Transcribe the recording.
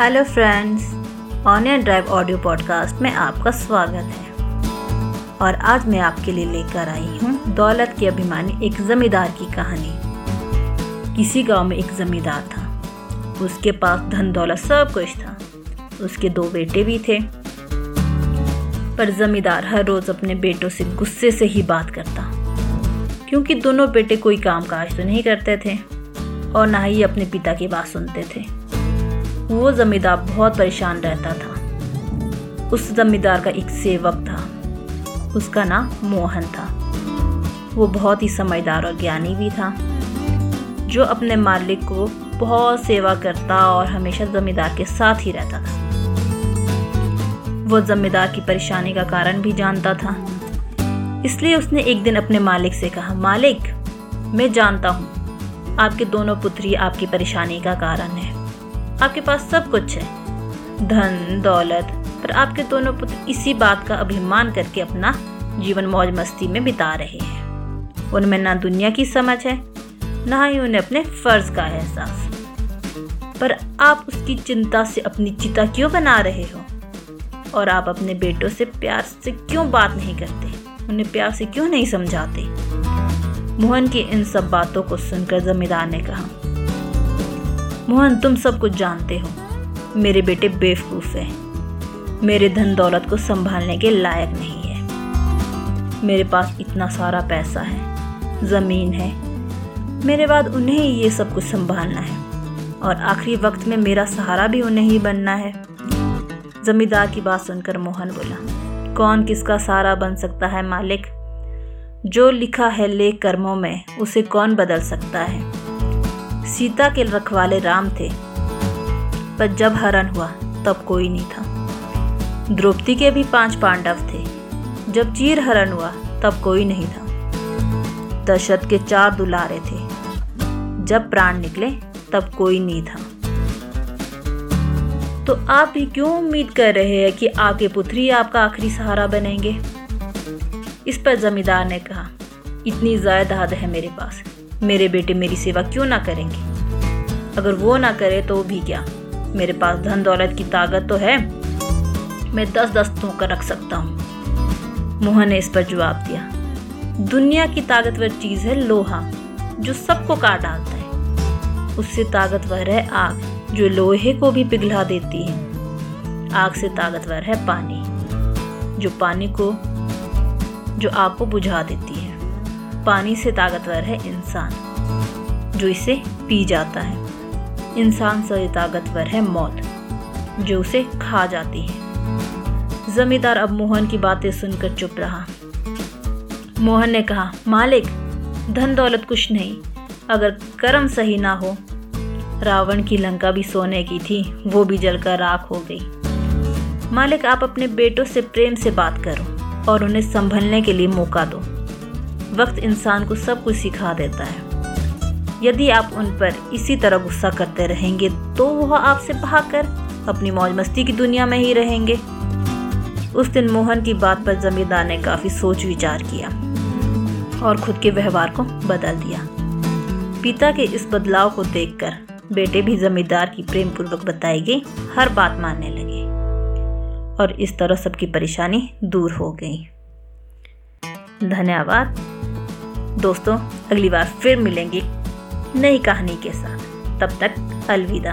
Hello friends onion drive audio podcast में आपका स्वागत है। और आज मैं आपके लिए लेकर आई हूँ दौलत के अभिमानी एक जमींदार की कहानी। किसी गाँव में एक जमींदार था। उसके पास धन दौलत सब कुछ था। उसके दो बेटे भी थे। पर जमींदार हर रोज अपने बेटों से गुस्से से ही बात करता। क्योंकि दोनों बेटे कोई काम काज तो नहीं करते थे। और ना ही अपने पिता की बात सुनते थे। वो जमींदार बहुत परेशान रहता था। उस जमींदार का एक सेवक था। उसका नाम मोहन था। वो बहुत ही समझदार और ज्ञानी भी था, जो अपने मालिक को बहुत सेवा करता और हमेशा जमींदार के साथ ही रहता था। वो जमींदार की परेशानी का कारण भी जानता था। इसलिए उसने एक दिन अपने मालिक से कहा, मालिक, मैं जानता हूँ, आपके दोनों पुत्री आपकी परेशानी का कारण है। आपके पास सब कुछ है। धन, दौलत, पर आपके दोनों पुत्र इसी बात का अभिमान करके अपना जीवन मौज मस्ती में बिता रहे हैं। उनमें ना दुनिया की समझ है, ना ही उन्हें अपने फ़र्ज़ का एहसास। पर आप उसकी चिंता से अपनी चिता क्यों बना रहे हो? और आप अपने बेटों से प्यार से क्यों बात नहीं करते? उन्हें प्यार से क्यों नहीं समझाते? मोहन की इन सब बातों को सुनकर जमींदार ने कहा मोहन, तुम सब कुछ जानते हो। मेरे बेटे बेवकूफ़ है। मेरे धन दौलत को संभालने के लायक नहीं है। मेरे पास इतना सारा पैसा है, ज़मीन है। मेरे बाद उन्हें ये सब कुछ संभालना है। और आखिरी वक्त में मेरा सहारा भी उन्हें ही बनना है। जमींदार की बात सुनकर मोहन बोला, कौन किसका सहारा बन सकता है मालिक? जो लिखा है लेख कर्मों में, उसे कौन बदल सकता है? सीता के रखवाले राम थे। पर जब हरण हुआ, तब कोई नहीं था। द्रौपदी के भी पाँच पांडव थे। जब चीर हरण हुआ, तब कोई नहीं था। दशरथ के चार दुलारे थे। जब प्राण निकले, तब कोई नहीं था। तो आप भी क्यों उम्मीद कर रहे हैं कि आपके पुत्री आपका आखिरी सहारा बनेंगे? इस पर जमींदार ने कहा, इतनी जायदाद है मेरे पास। मेरे बेटे मेरी सेवा क्यों ना करेंगे? अगर वो ना करे तो भी क्या? मेरे पास धन दौलत की ताकत तो है। मैं दस दस कर रख सकता हूँ। मोहन ने इस पर जवाब दिया। दुनिया की ताकतवर चीज़ है लोहा, जो सबको काट डालता है। उससे ताकतवर है आग, जो लोहे को भी पिघला देती है। आग से ताकतवर है पानी, जो पानी को, जो आग को बुझा देती है। पानी से ताकतवर है इंसान, जो इसे पी जाता है। इंसान से ताकतवर है मौत, जो उसे खा जाती है। जमींदार अब मोहन की बातें सुनकर चुप रहा। मोहन ने कहा, मालिक, धन दौलत कुछ नहीं। अगर कर्म सही ना हो, रावण की लंका भी सोने की थी, वो भी जलकर राख हो गई। मालिक, आप अपने बेटों से प्रेम से बात करो और उन्हें संभलने के लिए मौका दो। वक्त इंसान को सब कुछ सिखा देता है। यदि आप उन पर इसी तरह गुस्सा करते रहेंगे तो वह आपसे भागकर अपनी मौज मस्ती की दुनिया में ही रहेंगे। उस दिन मोहन की बात पर जमींदार ने काफ़ी सोच विचार किया और खुद के व्यवहार को बदल दिया। पिता के इस बदलाव को देखकर बेटे भी जमींदार की प्रेम पूर्वक बताई गई हर बात मानने लगे और इस तरह सबकी परेशानी दूर हो गई। धन्यवाद। दोस्तों अगली बार फिर मिलेंगे नई कहानी के साथ। तब तक अलविदा।